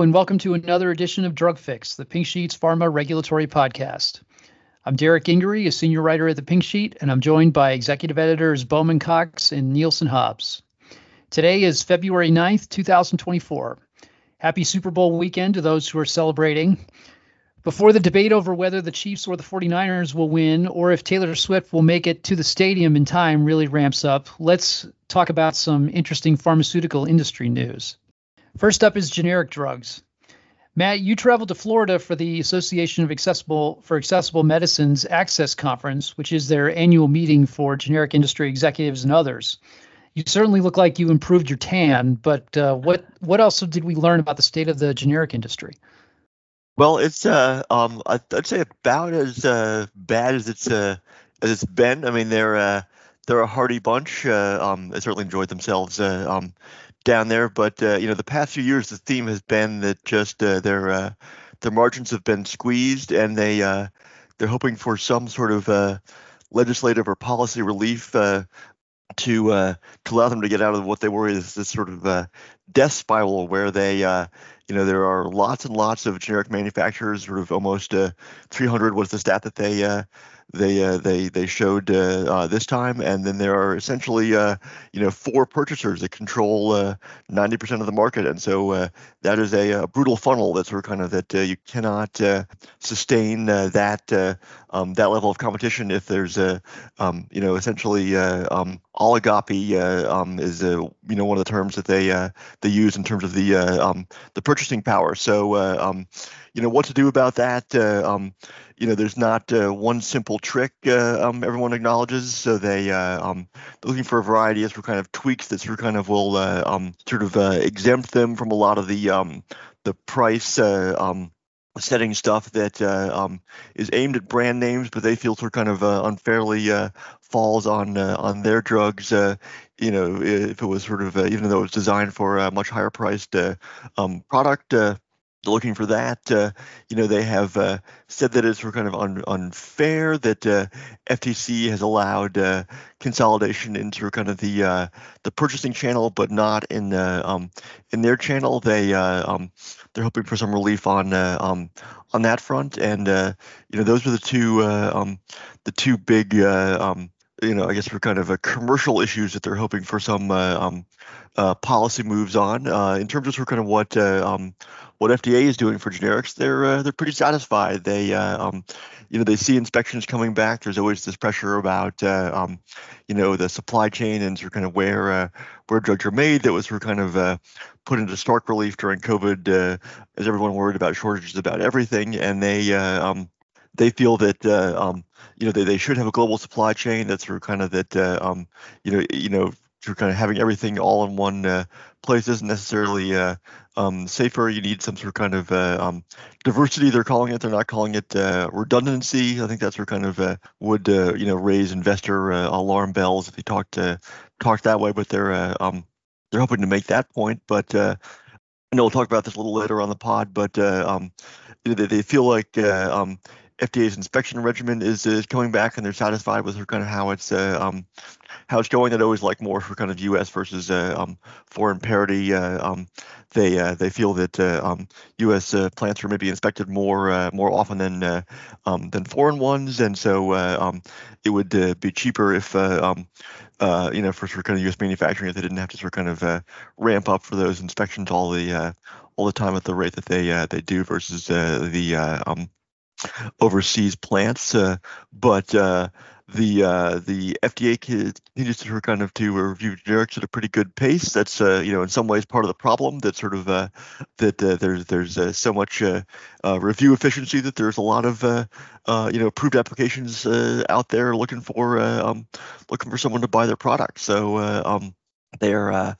And welcome to another edition of Drug Fix, the Pink Sheet's Pharma Regulatory Podcast. I'm Derek Gingery, a senior writer at the Pink Sheet, and I'm joined by executive editors Bowman Cox and Nielsen Hobbs. Today is February 9th, 2024. Happy Super Bowl weekend to those who are celebrating. Before the debate over whether the Chiefs or the 49ers will win or if Taylor Swift will make it to the stadium in time really ramps up, let's talk about some interesting pharmaceutical industry news. First up is generic drugs. Matt, you traveled to Florida for the Association of Accessible for Accessible Medicines Access Conference, which is their annual meeting for generic industry executives and others. You certainly look like you improved your tan, but uh, what what else did we learn about the state of the generic industry? Well, it's uh, um, I'd say about as uh, bad as it's uh, as it's been. I mean, they're uh, they're a hardy bunch. Uh, um, they certainly enjoyed themselves uh, um, down there, but uh, you know, the past few years, the theme has been that just uh, their uh, their margins have been squeezed, and they uh, they're hoping for some sort of uh, legislative or policy relief uh, to to allow them to get out of what they worry is this sort of death spiral where they you know there are lots and lots of generic manufacturers sort of almost uh, 300 was the stat that they they uh, they they showed uh, uh, this time, and then there are essentially uh, you know four purchasers that control uh, ninety percent of the market, and so uh, that is a, a, brutal funnel that's sort of kind of that you cannot sustain that um, that level of competition if there's a um, you know essentially um, oligopoly um, is you know one of the terms that they they use in terms of the um, the purchasing power. So you know what to do about that. You know, there's not uh, one simple trick uh, um, everyone acknowledges. So they uh, um, looking for a variety of kind of tweaks that sort of kind of will uh, um, sort of uh, exempt them from a lot of the um, the price. Uh, um, setting stuff that um, is aimed at brand names, but they feel sort of kind of unfairly falls on on their drugs. you know, if it was sort of even though it was designed for a much higher priced product, looking for that. Uh, you know, they have uh, said that it's kind of un- unfair that uh, FTC has allowed uh, consolidation into kind of the uh, the purchasing channel, but not in the um, in their channel. They uh, um, they're hoping for some relief on um, on that front, and you know, those are the two um, the two big um, you know, I guess for kind of a commercial issues that they're hoping for some uh, um, uh, policy moves on. Uh, in terms of sort of kind of what um, what FDA is doing for generics, they're uh, they're pretty satisfied. They uh, um, you know they see inspections coming back. There's always this pressure about uh, um, you know the supply chain and sort of kind of where uh, where drugs are made. That was sort of kind of uh, put into stark relief during COVID, uh, as everyone worried about shortages about everything, and they um, they feel that um, you know they, they should have a global supply chain that's sort of kind of that um, you know you know you're kind of having everything all in one uh, place isn't necessarily uh, um, safer. You need some sort of kind of uh, um, diversity. They're calling it. They're not calling it uh, redundancy. I think that's where kind of uh, would uh, you know raise investor alarm bells if they talked talk that way. But they're um, they're hoping to make that point. But I know we'll talk about this a little later on the pod. But um, they, they feel like um, FDA's inspection regimen is, is coming back, and they're satisfied with kind of how it's uh, um, how it's going. They always like more for kind of U.S. versus uh, um, foreign parity. Uh, um, they uh, they feel that uh, um, U.S. Uh, plants are maybe inspected more more often than um, than foreign ones, and so um, it would be cheaper if you know for sort of kind of U.S. manufacturing if they didn't have to sort of kind of ramp up for those inspections all the all the time at the rate that they they do versus the overseas plants, uh, but uh, the uh, the FDA continues to kind of to review generics at a pretty good pace. That's uh, you know in some ways part of the problem that sort of uh, that uh, there's there's so much review efficiency that there's a lot of you know approved applications out there looking for um, looking for someone to buy their product. So um, they're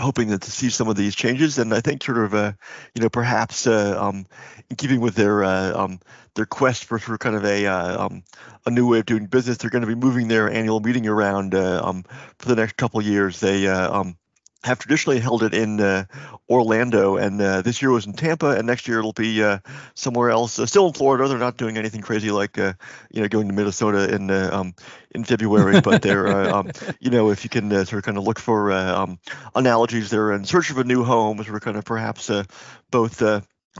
hoping that to see some of these changes, and I think sort of, uh, you know, perhaps uh, um, in keeping with their uh, um, their quest for, for kind of a uh, um, a new way of doing business, they're going to be moving their annual meeting around uh, um, for the next couple years. They uh, um, have traditionally held it in uh, Orlando, and uh, this year was in Tampa, and next year it'll be uh, somewhere else, uh, still in Florida. They're not doing anything crazy like uh, you know going to Minnesota in uh, um, in February, but they're um, you know if you can sort of kind of look for um, analogies, they're in search of a new home, sort of kind of perhaps both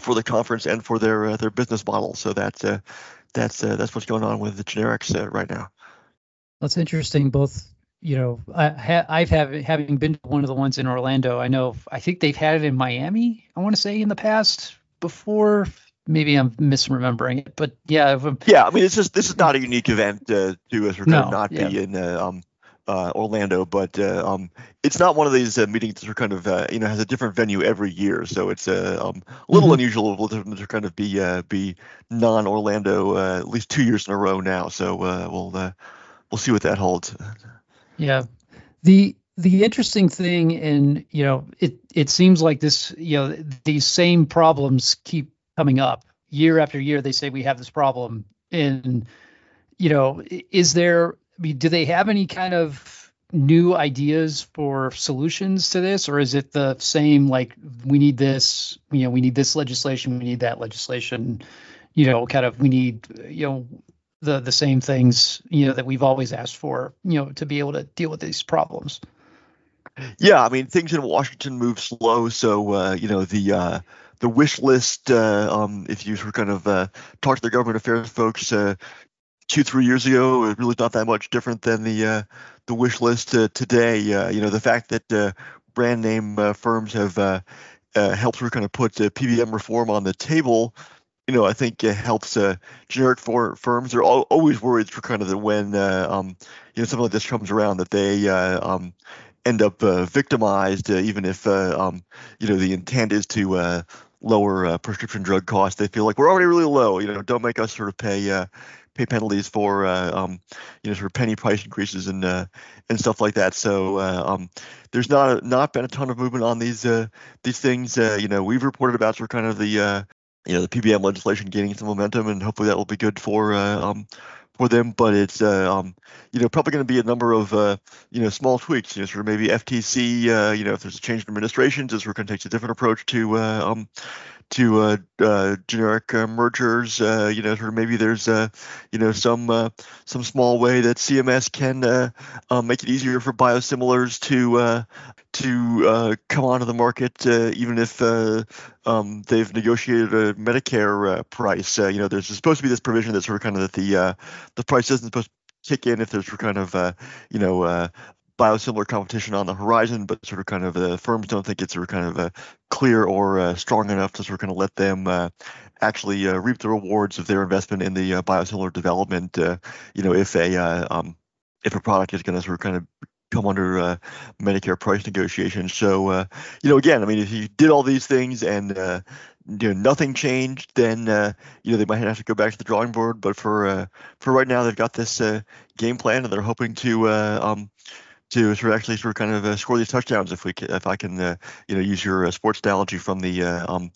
for the conference and for their their business model. So that's that's that's what's going on with the generics right now. That's interesting. Both you know, I, I've have having been to one of the ones in Orlando. I know I think they've had it in Miami. I want to say in the past before. Maybe I'm misremembering it, but yeah. yeah, I mean, it's just this is not a unique event uh, to us. No, not yeah. be in uh, um, uh, Orlando, but uh, um, it's not one of these uh, meetings that are kind of uh, you know has a different venue every year, so it's uh, um, a little mm-hmm. unusual to kind of be uh, be non-Orlando at least two years in a row now. So we'll we'll see what that holds. Yeah. The the interesting thing and you know it it seems like this you know these same problems keep coming up. Year after year they say we have this problem. And you know is there I mean, do they have any kind of new ideas for solutions to this? Or is it the same like we need this you know we need this legislation we need that legislation you know kind of we need you know the the same things you know that we've always asked for you know to be able to deal with these problems. Yeah i mean things in washington move slow so uh, you know the uh, the wish list uh, um, if you were kind of uh, talk to the government affairs folks uh, two three years ago it really not that much different than the uh, the wish list today. You know the fact that brand name firms have helped sort of kind of put pbm reform on the table you know, I think it helps uh, generic for, firms. They're all, always worried for kind of the when uh, um, you know something like this comes around that they uh, um, end up uh, victimized, uh, even if uh, um, you know the intent is to lower prescription drug costs. They feel like we're already really low. You know, don't make us sort of pay pay penalties for um, you know sort of penny price increases and and stuff like that. So um, there's not a, not been a ton of movement on these these things. you know, we've reported about sort of kind of the you know the PBM legislation gaining some momentum, and hopefully that will be good for uh, um, for them. But it's uh, um, you know probably going to be a number of uh, you know small tweaks. You know, sort of maybe FTC. Uh, you know, if there's a change in administrations, is we're going to take a different approach to uh, um, to uh, uh, generic uh, mergers. Uh, you know, sort of maybe there's uh, you know some uh, some small way that CMS can make it easier for biosimilars to to come onto the market, even if um, they've negotiated a Medicare price. you know, there's supposed to be this provision that sort of kind of that the the price isn't supposed to kick in if there's kind of uh, you know uh, biosimilar competition on the horizon, but sort of kind of the uh, firms don't think it's sort of kind of uh, clear or uh, strong enough to sort of kind of let them uh, actually uh, reap the rewards of their investment in the uh, biosimilar development. you know, if a um, if a product is going to sort of kind of come under Medicare price negotiations. So, you know, again, I mean, if you did all these things and you know nothing changed, then uh, you know they might have to go back to the drawing board. But for uh, for right now, they've got this uh, game plan, and they're hoping to um, to sort of actually sort of kind of uh, score these touchdowns if we can, if I can uh, you know use your uh, sports analogy from the uh, um,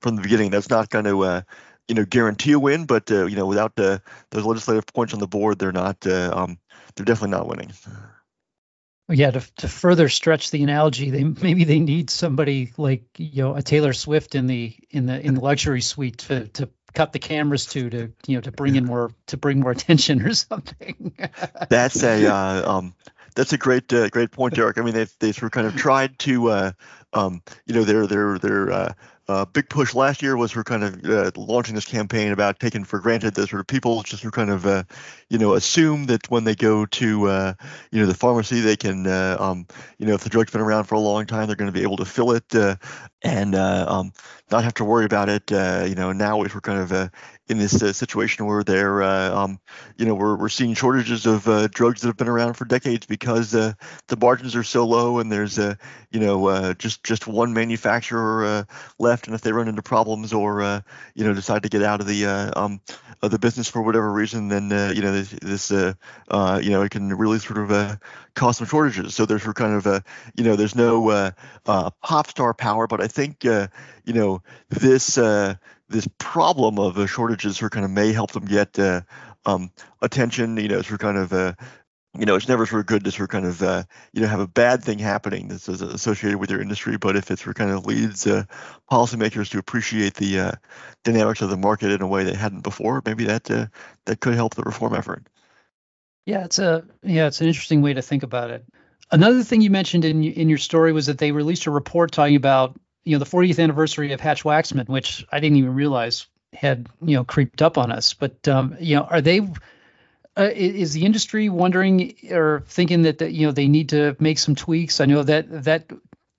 from the beginning. That's not going to uh, you know guarantee a win, but uh, you know without those legislative points on the board, they're not um, they're definitely not winning. Yeah, to, to further stretch the analogy, they maybe they need somebody like you know a Taylor Swift in the in the in the luxury suite to to cut the cameras to to you know to bring in more to bring more attention or something. That's a uh, um, that's a great uh, great point, Derek. I mean, they've they sort of kind of tried to, uh, um, you know, their their their uh, uh, big push last year was for kind of uh, launching this campaign about taking for granted that sort of people just sort of kind of, uh, you know, assume that when they go to, uh, you know, the pharmacy, they can, uh, um, you know, if the drug's been around for a long time, they're going to be able to fill it uh, and um, not have to worry about it. you know, now we're kind of in this situation where they're, um, you know, we're, we're seeing shortages of drugs that have been around for decades because the margins are so low and there's, you know, just just one manufacturer left left, and if they run into problems or uh, you know decide to get out of the uh, um, of the business for whatever reason, then uh, you know this, uh, uh, you know it can really sort of uh, cause some shortages. So there's kind of a you know there's no pop star power, but I think you know this this problem of shortages sort of kind of may help them get um, attention. You know, sort of kind of you know, it's never sort of good to sort of kind of, uh, you know, have a bad thing happening that's associated with your industry. But if it sort of kind of leads uh, policymakers to appreciate the uh, dynamics of the market in a way they hadn't before, maybe that uh, that could help the reform effort. Yeah, it's a yeah, it's an interesting way to think about it. Another thing you mentioned in in your story was that they released a report talking about you know the 40th anniversary of Hatch Waxman, which I didn't even realize had you know creeped up on us. But um, you know, are they? Uh, is the industry wondering or thinking that, that you know they need to make some tweaks? I know that that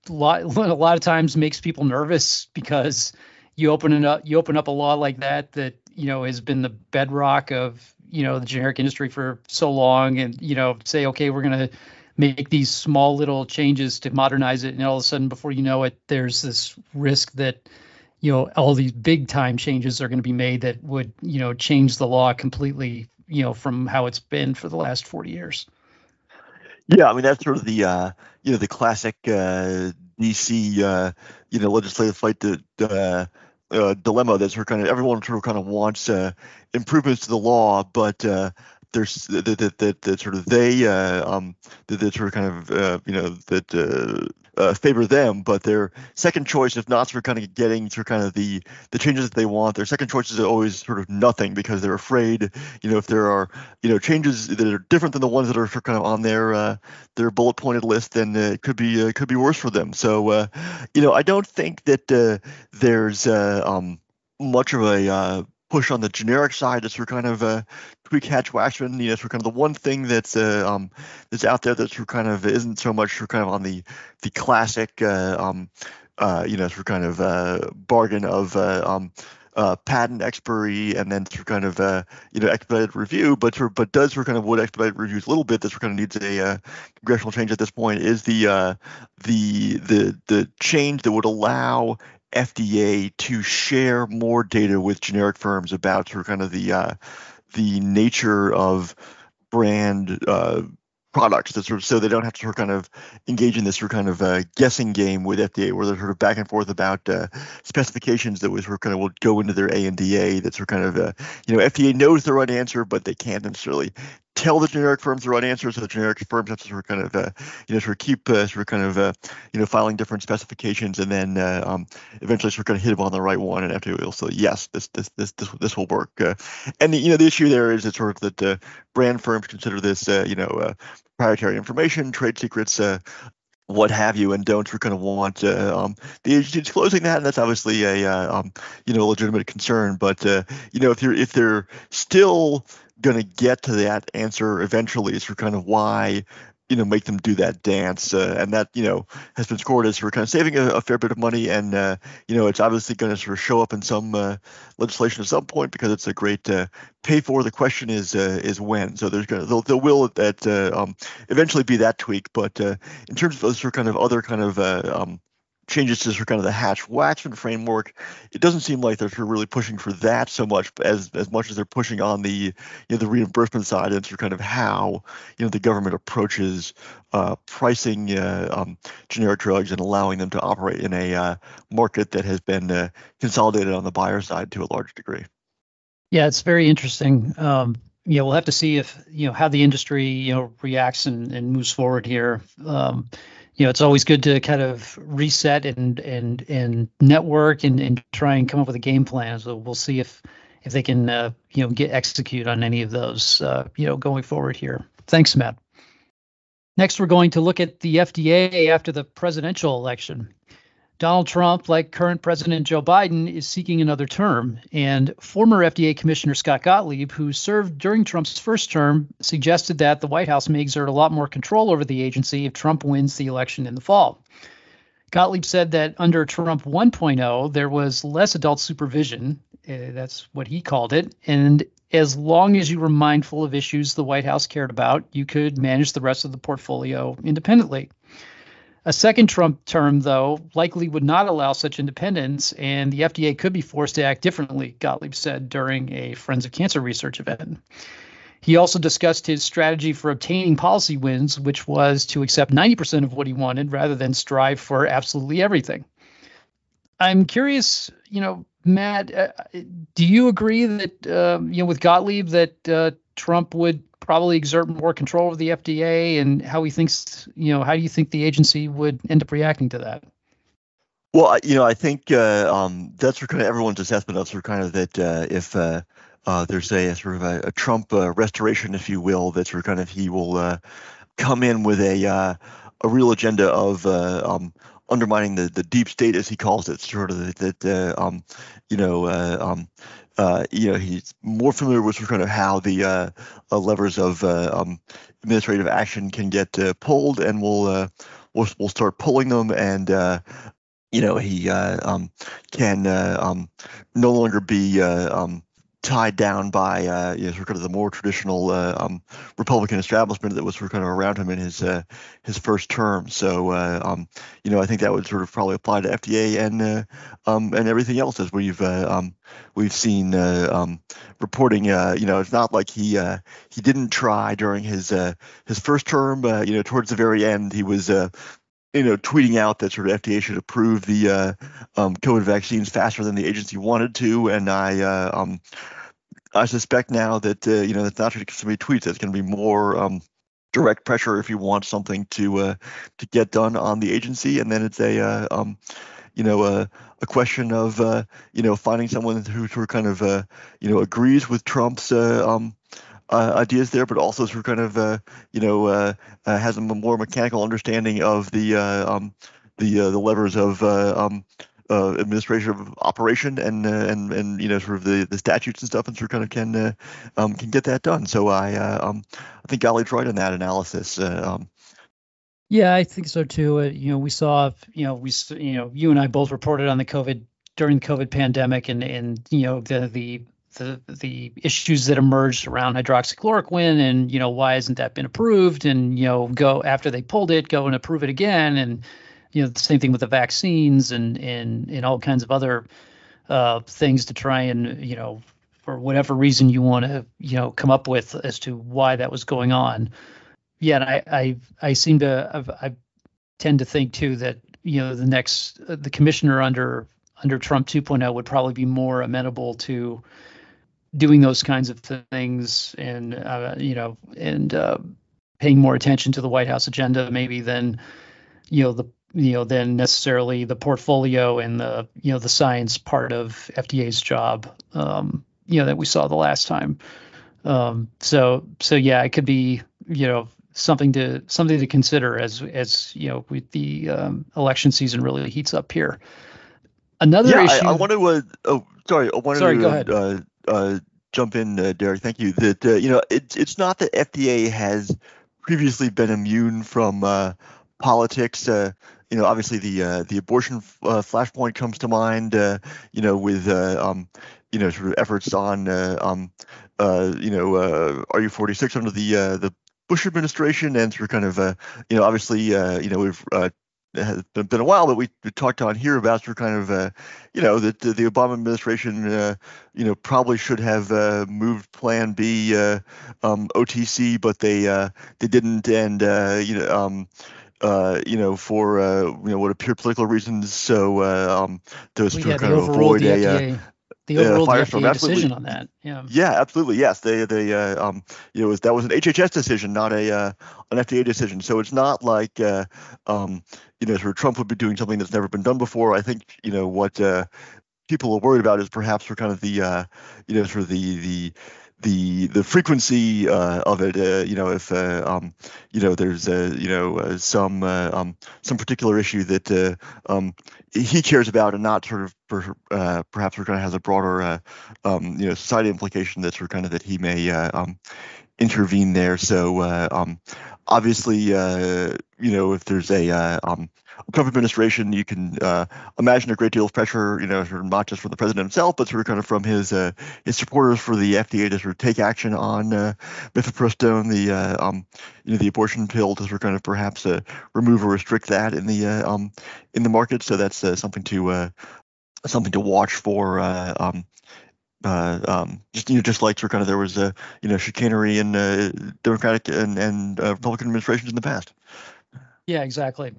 lot, a lot of times makes people nervous because you open it up you open up a law like that that you know has been the bedrock of you know the generic industry for so long, and you know say okay we're gonna make these small little changes to modernize it and all of a sudden before you know it there's this risk that you know all these big time changes are going to be made that would you know change the law completely you know from how it's been for the last 40 years. Yeah i mean that's sort of the uh you know the classic uh dc uh you know legislative fight to uh, uh, dilemma that's sort of kind of everyone sort of kind of wants uh, improvements to the law, but uh, there's that that, that, sort of they uh, um that, that sort of kind of uh, you know that uh, uh, favor them, but their second choice, if not for kind of getting to kind of the the changes that they want, their second choice is always sort of nothing because they're afraid, you know, if there are you know changes that are different than the ones that are kind of on their uh, their bullet pointed list, then it could be uh, could be worse for them. So, uh, you know, I don't think that uh, there's um, much of a uh, push on the generic side that's for kind of uh, tweak Hatch Waxman. You know, for kind of the one thing that's uh, um, that's out there that's for kind of isn't so much for kind of on the the classic uh, um, uh, you know, for kind of uh, bargain of uh, um, uh, patent expiry and then through kind of uh, you know expedited review, but for, but does for kind of what expedited reviews a little bit. This kind of needs a uh, congressional change at this point. Is the uh, the the the change that would allow FDA to share more data with generic firms about sort of kind of the uh, the nature of brand uh, products that sort of so they don't have to sort of kind of engage in this sort of kind of uh, guessing game with FDA where they're sort of back and forth about uh, specifications that was sort of kind of will go into their ANDA that sort of kind of uh, you know FDA knows the right answer but they can't necessarily tell the generic firms the right answers, so the generic firms have to sort of kind of uh, you know sort of keep uh, sort of kind of uh, you know filing different specifications, and then uh, um, eventually sort of kind of hit them on the right one, and after will say yes, this this this this this will work. Uh, and the, you know the issue there is that sort of that uh, brand firms consider this you know proprietary information, trade secrets, what have you, and don't kind of want uh, um, the agency disclosing that, and that's obviously a uh, um, you know legitimate concern. But uh, you know if you're if they're still going to get to that answer eventually is for kind of why you know make them do that dance uh, and that you know has been scored as for kind of saving a, a fair bit of money and uh, you know it's obviously going to sort of show up in some uh, legislation at some point because it's a great uh, pay for. The question is uh, is when. So there's going to there will that uh, um, eventually be that tweak but in terms of those sort of kind of other kind of um, changes to kind of the Hatch Waxman framework, it doesn't seem like they're really pushing for that so much as as much as they're pushing on the you know the reimbursement side and sort of kind of how you know the government approaches uh, pricing uh, um, generic drugs and allowing them to operate in a uh, market that has been uh, consolidated on the buyer side to a large degree. Yeah, it's very interesting. Um, yeah, we'll have to see if you know how the industry you know reacts and, and moves forward here. Um, you know, it's always good to kind of reset and and and network and, and try and come up with a game plan. So we'll see if if they can uh, you know get execute on any of those uh, you know going forward here. Thanks, Matt. Next, we're going to look at the FDA after the presidential election. Donald Trump, like current President Joe Biden, is seeking another term. And former FDA Commissioner Scott Gottlieb, who served during Trump's first term, suggested that the White House may exert a lot more control over the agency if Trump wins the election in the fall. Gottlieb said that under Trump 1.0, there was less adult supervision. Uh, that's what he called it. And as long as you were mindful of issues the White House cared about, you could manage the rest of the portfolio independently. A second Trump term, though, likely would not allow such independence, and the FDA could be forced to act differently, Gottlieb said during a Friends of Cancer research event. He also discussed his strategy for obtaining policy wins, which was to accept 90% of what he wanted rather than strive for absolutely everything. I'm curious, you know, Matt, uh, do you agree that, uh, you know, with Gottlieb that uh, Trump would probably exert more control over the FDA, and how he thinks, you know, how do you think the agency would end up reacting to that? Well, you know, I think uh, um, that's sort of everyone's assessment of sort of kind of that uh, if uh, uh there's a, a, sort of a, a Trump uh, restoration, if you will, that sort of kind of he will uh, come in with a a real agenda of um, undermining the, the deep state, as he calls it, sort of that, um, you know, um, uh, you know, he's more familiar with kind of how the uh, uh, levers of um, administrative action can get pulled, and we'll, we'll we'll start pulling them, and you know, he uh, um, can uh, um, no longer be uh, um, tied down by uh, you know, sort of the more traditional uh, um, Republican establishment that was sort of around him in his uh, his first term. So um, you know, I think that would sort of probably apply to FDA and um, and everything else as we've we've seen reporting. you know, it's not like he he didn't try during his his first term. you know, towards the very end, he was you know, tweeting out that sort of FDA should approve the uh, um, COVID vaccines faster than the agency wanted to, and I uh, um, I suspect now that uh, you know that's not going to be tweets. That's going to be more um, direct pressure if you want something to uh, to get done on the agency, and then it's a uh, um, you know a, a question of uh, you know finding someone who sort of kind of you know agrees with Trump's um, uh, ideas there, but also sort of kind of uh, you know uh, uh has a more mechanical understanding of the uh, um, the uh, the levers of um, administration of operation and and and you know sort of the, the statutes and stuff, and sort of kind of can um, can get that done. So I um, I think Gottlieb's right in that analysis. Um, yeah, I think so too. you know, we saw, you know, we, you know, you and I both reported on the COVID during the COVID pandemic, and and you know the the the the issues that emerged around hydroxychloroquine and you know why hasn't that been approved? And you know go after they pulled it go and approve it again. And you know the same thing with the vaccines and and and all kinds of other uh, things to try and you know for whatever reason you want to you know come up with as to why that was going on. Yeah and I I I seem to i I tend to think too that you know the next uh, the commissioner under under Trump 2.0 would probably be more amenable to doing those kinds of things and uh, you know and uh, paying more attention to the White House agenda maybe than you know the you know than necessarily the portfolio and the you know the science part of FDA's job um, you know that we saw the last time. Um, so so yeah, it could be you know something to something to consider as as you know with the um, election season really heats up here. Another yeah, issue. I, I want to. Uh, oh, sorry. I wanted sorry, to, go ahead. Uh, uh, jump in, uh, Derek. Thank you. That uh, you know, it's it's not that FDA has previously been immune from uh, politics. Uh, you know, obviously the uh, the abortion flashpoint comes to mind. You know, with um, you know, sort of efforts on um, you know, uh, RU486 under the the Bush administration, and of kind of uh, you know, obviously uh, you know we've uh, it has been a while, but we, we talked on here about sort of kind of, uh, you know, that the, the, Obama administration, uh, you know, probably should have uh, moved Plan B uh, um, OTC, but they uh, they didn't, and uh, you know. Um, uh, you know, for uh, you know what appear political reasons, so uh, um, those well, yeah, kind of avoid a, the overall uh, FDA decision on that. Yeah. Yeah, absolutely. Yes, they they uh, um you know that was an HHS decision, not a uh, an FDA decision. So it's not like uh, um you know sort of Trump would be doing something that's never been done before. I think you know what uh, people are worried about is perhaps for kind of the uh, you know sort of the the the the frequency uh, of it. Uh, you know, if uh, um, you know there's uh, you know uh, some uh, um, some particular issue that um, he cares about, and not sort of per, perhaps kind of has a broader um, you know society implication that's kind of that he may um, intervene there. So um, obviously, you know, if there's a Trump administration, you can uh, imagine a great deal of pressure, you know, sort of not just from the president himself, but sort of kind of from his uh, his supporters for the FDA to sort of take action on uh, mifepristone, the uh, um, you know the abortion pill, to sort of kind of perhaps uh, remove or restrict that in the uh, um, in the market. So that's uh, something to something to watch for. Um, uh, um, just you know, just like sort of kind of there was a you know chicanery in uh, Democratic and, and uh, Republican administrations in the past. Yeah, exactly.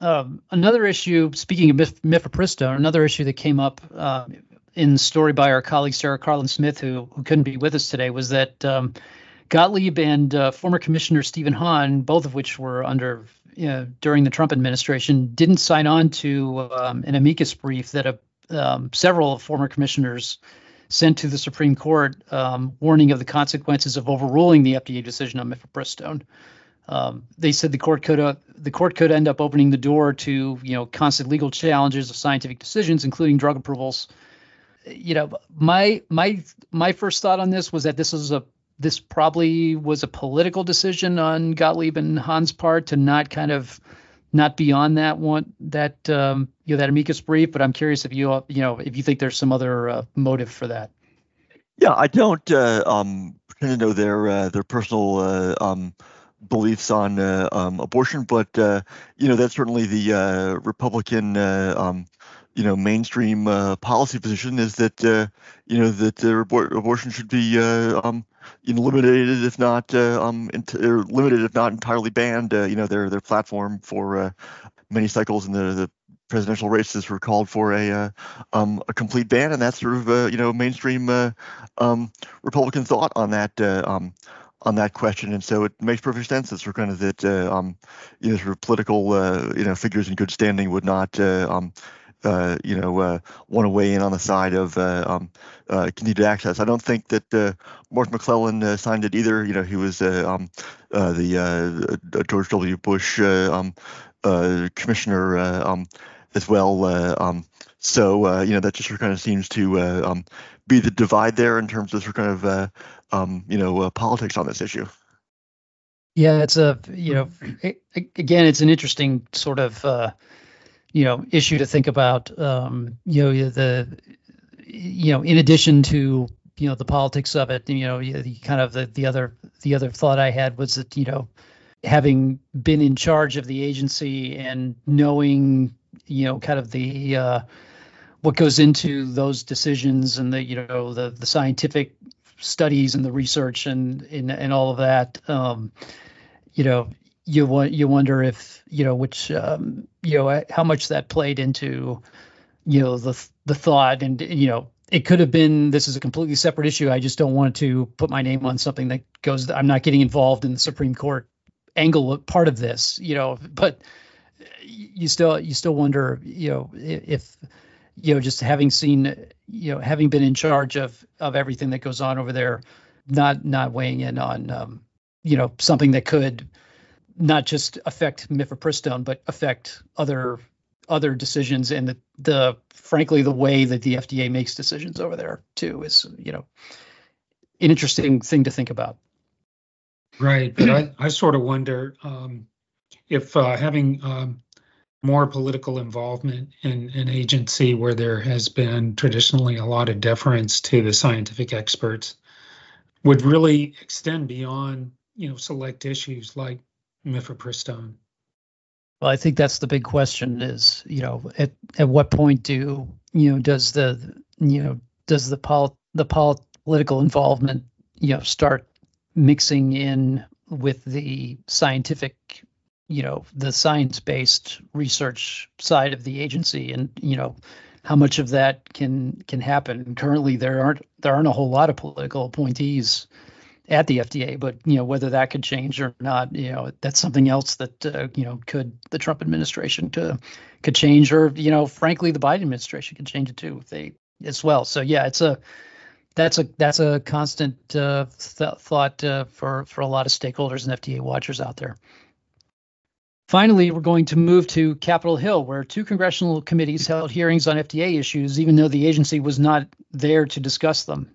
Um, another issue, speaking of mif- mifepristone, another issue that came up uh, in the story by our colleague Sarah Karlin-Smith, who, who couldn't be with us today, was that um, Gottlieb and uh, former Commissioner Stephen Hahn, both of which were under you know, during the Trump administration, didn't sign on to um, an amicus brief that a, um, several former commissioners sent to the Supreme Court, um, warning of the consequences of overruling the FDA decision on mifepristone. Um, they said the court could uh, the court could end up opening the door to you know constant legal challenges of scientific decisions, including drug approvals. You know, my my my first thought on this was that this was a this probably was a political decision on Gottlieb and Hahn's part to not kind of not be on that one that um, you know that amicus brief. But I'm curious if you you know if you think there's some other uh, motive for that. Yeah, I don't uh, um, pretend to know their uh, their personal uh, um, beliefs on uh, um, abortion, but uh, you know that's certainly the Republican um, you know mainstream policy position is that you know that abortion should be um, limited if not uh, um, limited if not entirely banned. Uh, you know, their their platform for uh, many cycles in the, the presidential races were called for a uh, um, a complete ban, and that's sort of uh, you know mainstream uh, um, Republican thought on that. Uh, on that question, and so it makes perfect sense that sort of of that uh, um, you know sort of political uh, you know figures in good standing would not uh, um, uh, you know, uh, want to weigh in on the side of uh, um, uh, continued access. I don't think that uh, Mark McClellan uh, signed it either. You know, he was um, the George W. Bush um, commissioner um, as well. Um, so you know, that just kind of seems to um, be the divide there in terms of sort of kind of you know politics on this issue. Yeah, it's a you know, it, again, it's an interesting sort of you know issue to think about. Um, you know the you know in addition to you know the politics of it, you know the, kind of the the other the other thought I had was that you know having been in charge of the agency and knowing you know kind of the uh, what goes into those decisions and the you know the the scientific studies and the research and and, and all of that um, you know you want you wonder if you know which um, you know how much that played into you know the the thought. And you know it could have been this is a completely separate issue. I just don't want to put my name on something that goes i'm not getting involved in the supreme court angle part of this you know. But you still you still wonder you know if you know just having seen you know having been in charge of of everything that goes on over there not not weighing in on um, you know something that could not just affect mifepristone, but affect other other decisions and the, the frankly the way that the FDA makes decisions over there too is you know an interesting thing to think about. Right, but I, I sort of wonder um, if uh, having um, more political involvement in an agency where there has been traditionally a lot of deference to the scientific experts would really extend beyond you know select issues like mifepristone? Well, I think that's the big question is, you know, at, at what point do, you know, does the, you know, does the pol- the political involvement, you know, start mixing in with the scientific, you know, the science-based research side of the agency and, you know, how much of that can can happen. Currently there aren't there aren't a whole lot of political appointees at the FDA, but you know whether that could change or not, you know that's something else that uh, you know could the Trump administration could could change, or you know frankly the Biden administration could change it too if they as well. So yeah, it's a that's a that's a constant uh, th- thought uh, for for a lot of stakeholders and FDA watchers out there. Finally, we're going to move to Capitol Hill, where two congressional committees held hearings on FDA issues, even though the agency was not there to discuss them.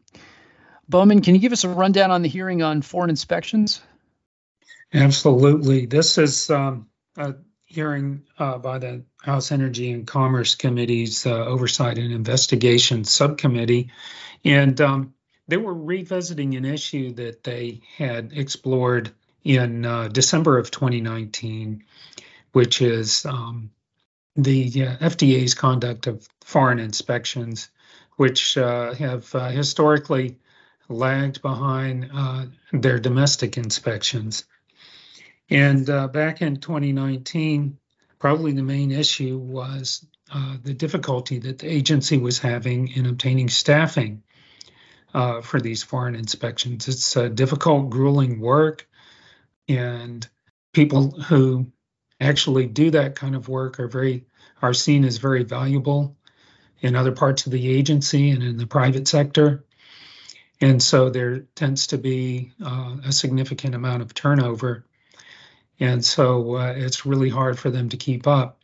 Bowman, can you give us a rundown on the hearing on foreign inspections? Absolutely. This is um, a hearing uh, by the House Energy and Commerce Committee's uh, Oversight and Investigation Subcommittee. And um, they were revisiting an issue that they had explored in uh, December of 2019, which is um, the uh, FDA's conduct of foreign inspections, which uh, have uh, historically lagged behind uh, their domestic inspections. And uh, back in 2019, probably the main issue was the difficulty that the agency was having in obtaining staffing for these foreign inspections. It's difficult, grueling work, and people who actually do that kind of work are very are seen as very valuable in other parts of the agency and in the private sector. And so there tends to be uh, a significant amount of turnover. And so uh, it's really hard for them to keep up.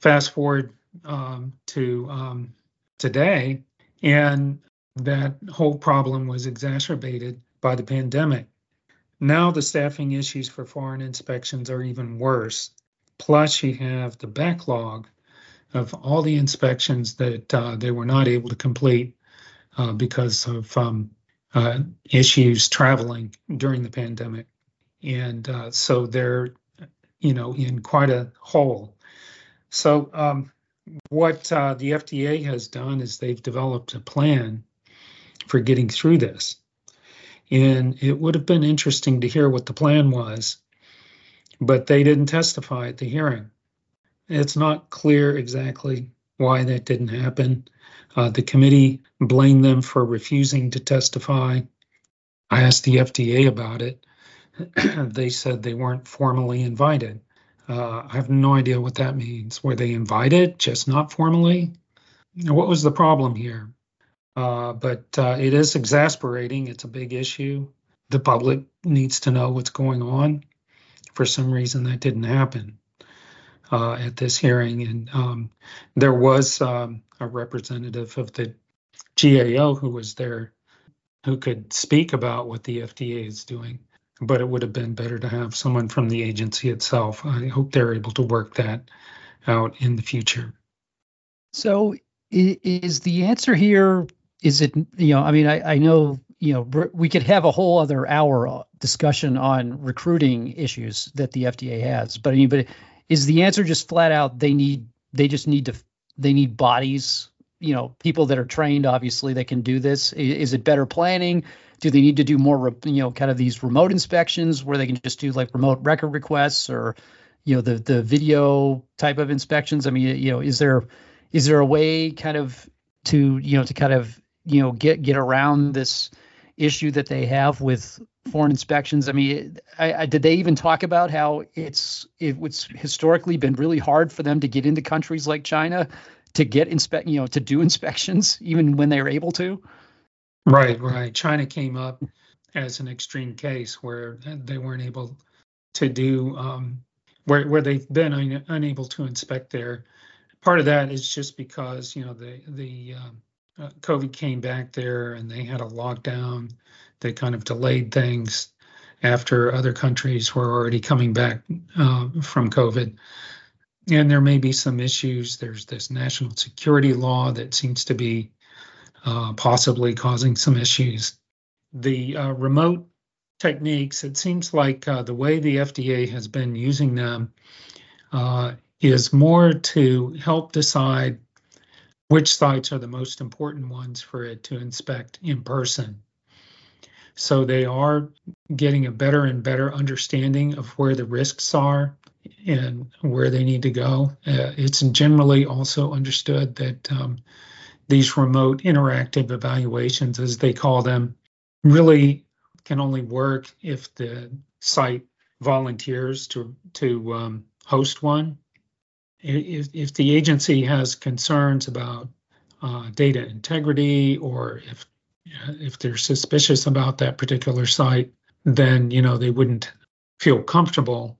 Fast forward um, to um, today, and that whole problem was exacerbated by the pandemic. Now the staffing issues for foreign inspections are even worse. Plus, you have the backlog of all the inspections that uh, they were not able to complete uh, because of um, uh, issues traveling during the pandemic. And uh, so they're, you know, in quite a hole. So, um, what uh, the FDA has done is they've developed a plan for getting through this. And it would have been interesting to hear what the plan was, but they didn't testify at the hearing. It's not clear exactly why that didn't happen. Uh, the committee blamed them for refusing to testify. I asked the FDA about it. they said they weren't formally invited. Uh, I have no idea what that means. Were they invited, just not formally? What was the problem here? Uh, but uh, it is exasperating. It's a big issue. The public needs to know what's going on. For some reason, that didn't happen uh, at this hearing. And um, there was um, a representative of the GAO who was there who could speak about what the FDA is doing. But it would have been better to have someone from the agency itself. I hope they're able to work that out in the future. So, is the answer here is it you know i mean i, I know you know we could have a whole other hour uh, discussion on recruiting issues that the fda has but i mean but is the answer just flat out they need they just need to they need bodies you know people that are trained obviously that can do this? Is it better planning? Do they need to do more you know kind of these remote inspections where they can just do like remote record requests or you know the the video type of inspections? I mean you know is there is there a way kind of to you know to kind of you know get get around this issue that they have with foreign inspections. I mean, I, I, did they even talk about how it's it's historically been really hard for them to get into countries like China to get inspect you know to do inspections even when they are able to. Right, right. China came up as an extreme case where they weren't able to do um, where where they've been un, unable to inspect there. Part of that is just because you know the the um, uh, COVID came back there and they had a lockdown. They kind of delayed things after other countries were already coming back uh, from COVID. And there may be some issues. There's this national security law that seems to be uh, possibly causing some issues. The uh, remote techniques, it seems like uh, the way the FDA has been using them is more to help decide which sites are the most important ones for it to inspect in person. So they are getting a better and better understanding of where the risks are and where they need to go. Uh, it's generally also understood that um, these remote interactive evaluations, as they call them, really can only work if the site volunteers to to um, host one if, if the agency has concerns about uh, data integrity or if if they're suspicious about that particular site, then you know they wouldn't feel comfortable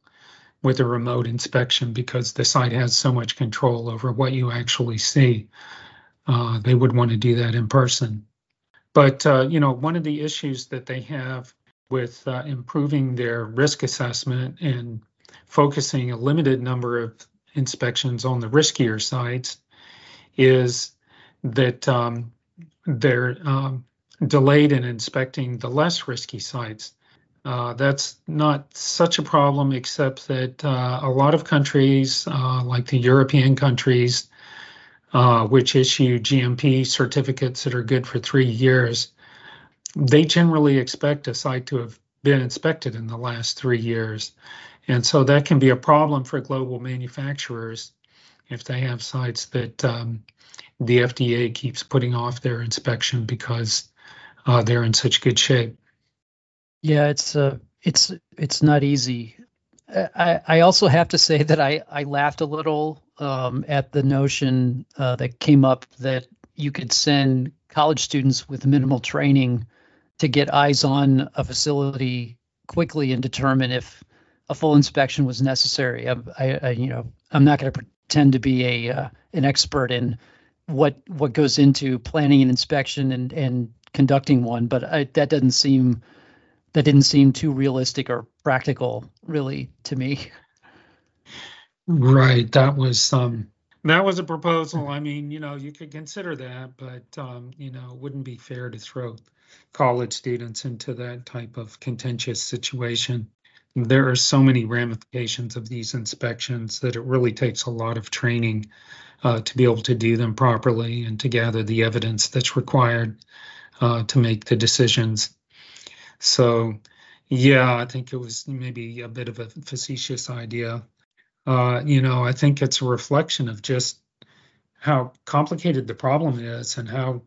with a remote inspection because the site has so much control over what you actually see. Uh, they would want to do that in person. But uh, you know, one of the issues that they have with uh, improving their risk assessment and focusing a limited number of inspections on the riskier sites is that um, they're um, delayed in inspecting the less risky sites. Uh, that's not such a problem, except that uh, a lot of countries, uh, like the European countries, uh, which issue GMP certificates that are good for three years, they generally expect a site to have been inspected in the last three years. And so that can be a problem for global manufacturers if they have sites that um, the FDA keeps putting off their inspection because uh, they're in such good shape. Yeah, it's uh, it's it's not easy. I, I also have to say that I, I laughed a little um, at the notion uh, that came up that you could send college students with minimal training to get eyes on a facility quickly and determine if a full inspection was necessary. I, I, I you know, I'm not going to pretend to be a uh, an expert in what what goes into planning an inspection and and conducting one, but I, that doesn't seem that didn't seem too realistic or practical, really, to me. Right. That was um, that was a proposal. I mean, you know, you could consider that, but um, you know, it wouldn't be fair to throw college students into that type of contentious situation. There are so many ramifications of these inspections that it really takes a lot of training uh, to be able to do them properly and to gather the evidence that's required uh, to make the decisions. So, yeah, I think it was maybe a bit of a facetious idea. Uh, you know, I think it's a reflection of just how complicated the problem is and how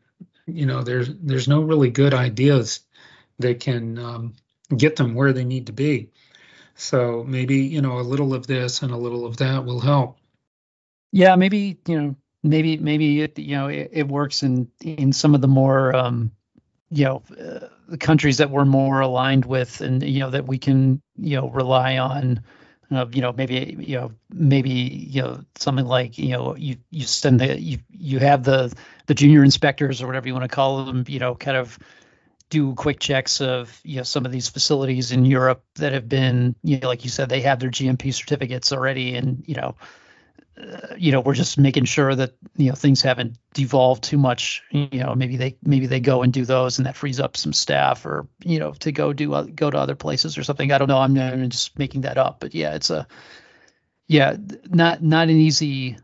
you know there's there's no really good ideas that can um, get them where they need to be. So maybe you know a little of this and a little of that will help. Yeah, maybe you know maybe maybe it, you know it, it works in in some of the more um, you know uh, the countries that we're more aligned with and you know that we can you know rely on uh, you know maybe you know maybe you know something like you know you you send the you you have the the junior inspectors or whatever you want to call them you know kind of do quick checks of you know some of these facilities in Europe that have been you know like you said they have their GMP certificates already and you know uh, you know we're just making sure that you know things haven't devolved too much you know maybe they maybe they go and do those and that frees up some staff or you know to go do uh, go to other places or something. I don't know. I'm, I'm just making that up but yeah it's a yeah not not an easy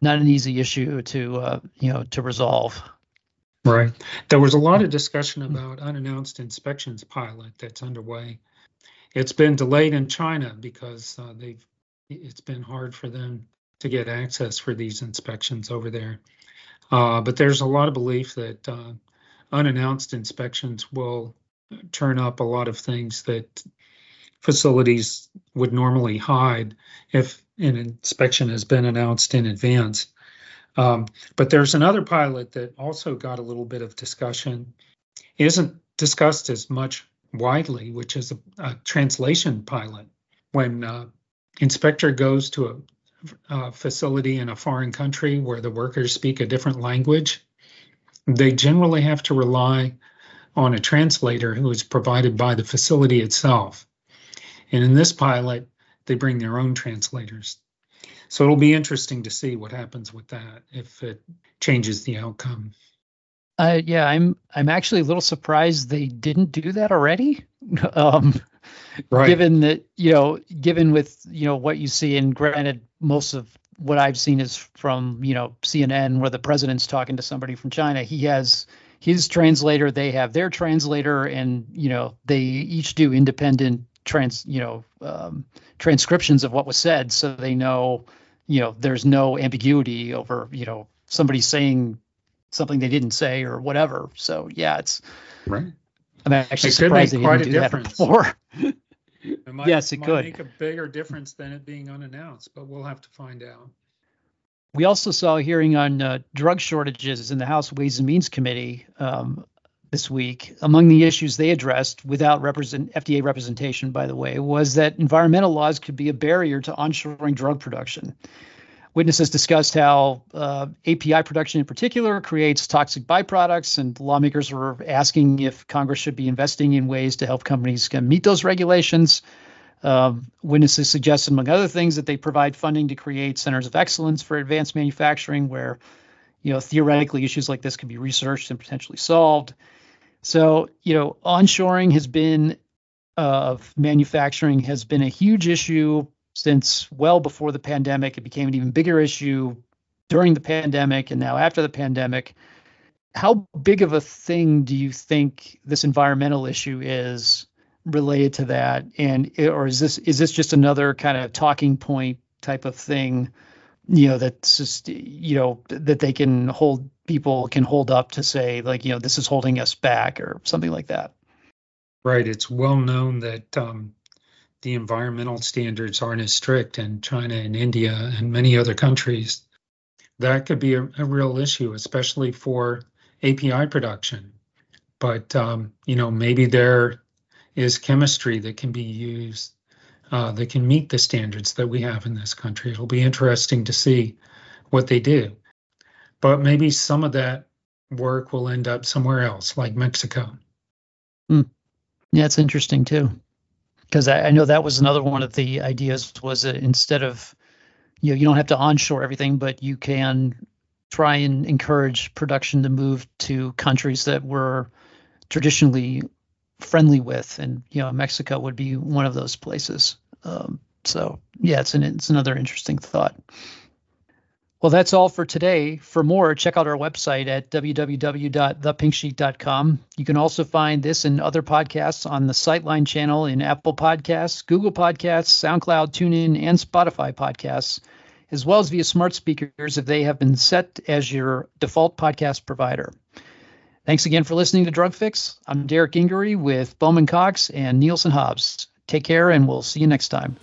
not an easy issue to uh, you know to resolve right there was a lot of discussion about unannounced inspections pilot that's underway it's been delayed in china because uh, they've it's been hard for them to get access for these inspections over there. Uh, but there's a lot of belief that uh, unannounced inspections will turn up a lot of things that facilities would normally hide if an inspection has been announced in advance. Um, but there's another pilot that also got a little bit of discussion, isn't discussed as much widely, which is a, a translation pilot. When uh, inspector goes to a uh, facility in a foreign country where the workers speak a different language, they generally have to rely on a translator who is provided by the facility itself. And in this pilot, they bring their own translators. So it'll be interesting to see what happens with that if it changes the outcome. Uh, yeah, I'm I'm actually a little surprised they didn't do that already. um, right. given that you know given with you know what you see and granted most of what i've seen is from you know cnn where the president's talking to somebody from china he has his translator they have their translator and you know they each do independent trans you know um, transcriptions of what was said so they know you know there's no ambiguity over you know somebody saying something they didn't say or whatever so yeah it's right I'm actually it surprised they didn't do difference. that before. It might, yes, it might could make a bigger difference than it being unannounced, but we'll have to find out. We also saw a hearing on uh, drug shortages in the House Ways and Means Committee um, this week. Among the issues they addressed, without represent, FDA representation, by the way, was that environmental laws could be a barrier to onshoring drug production. Witnesses discussed how uh, API production in particular creates toxic byproducts, and lawmakers were asking if Congress should be investing in ways to help companies meet those regulations. Uh, witnesses suggested, among other things, that they provide funding to create centers of excellence for advanced manufacturing, where you know theoretically issues like this can be researched and potentially solved. So you know, onshoring has been of uh, manufacturing has been a huge issue since well before the pandemic. It became an even bigger issue during the pandemic and now after the pandemic. How big of a thing do you think this environmental issue is related to that? And or is this is this just another kind of talking point type of thing? You know, that's just you know that they can hold people can hold up to say like you know this is holding us back or something like that. Right. It's well known that um, the environmental standards aren't as strict in China and India and many other countries. That could be a, a real issue, especially for API production. But um, you know, maybe there is chemistry that can be used uh, that can meet the standards that we have in this country. It'll be interesting to see what they do. But maybe some of that work will end up somewhere else, like Mexico. Hmm. Yeah, it's interesting too, because I, I, know that was another one of the ideas was that instead of you know you don't have to onshore everything, but you can try and encourage production to move to countries that were traditionally friendly with, and you know Mexico would be one of those places. Um, so yeah, it's an it's another interesting thought. Well, that's all for today. For more, check out our website at www.thepinksheet.com. You can also find this and other podcasts on the Citeline channel in Apple Podcasts, Google Podcasts, SoundCloud, TuneIn, and Spotify podcasts, as well as via smart speakers if they have been set as your default podcast provider. Thanks again for listening to Drug Fix. I'm Derek Gingery with Bowman Cox and Nielsen Hobbs. Take care, and we'll see you next time.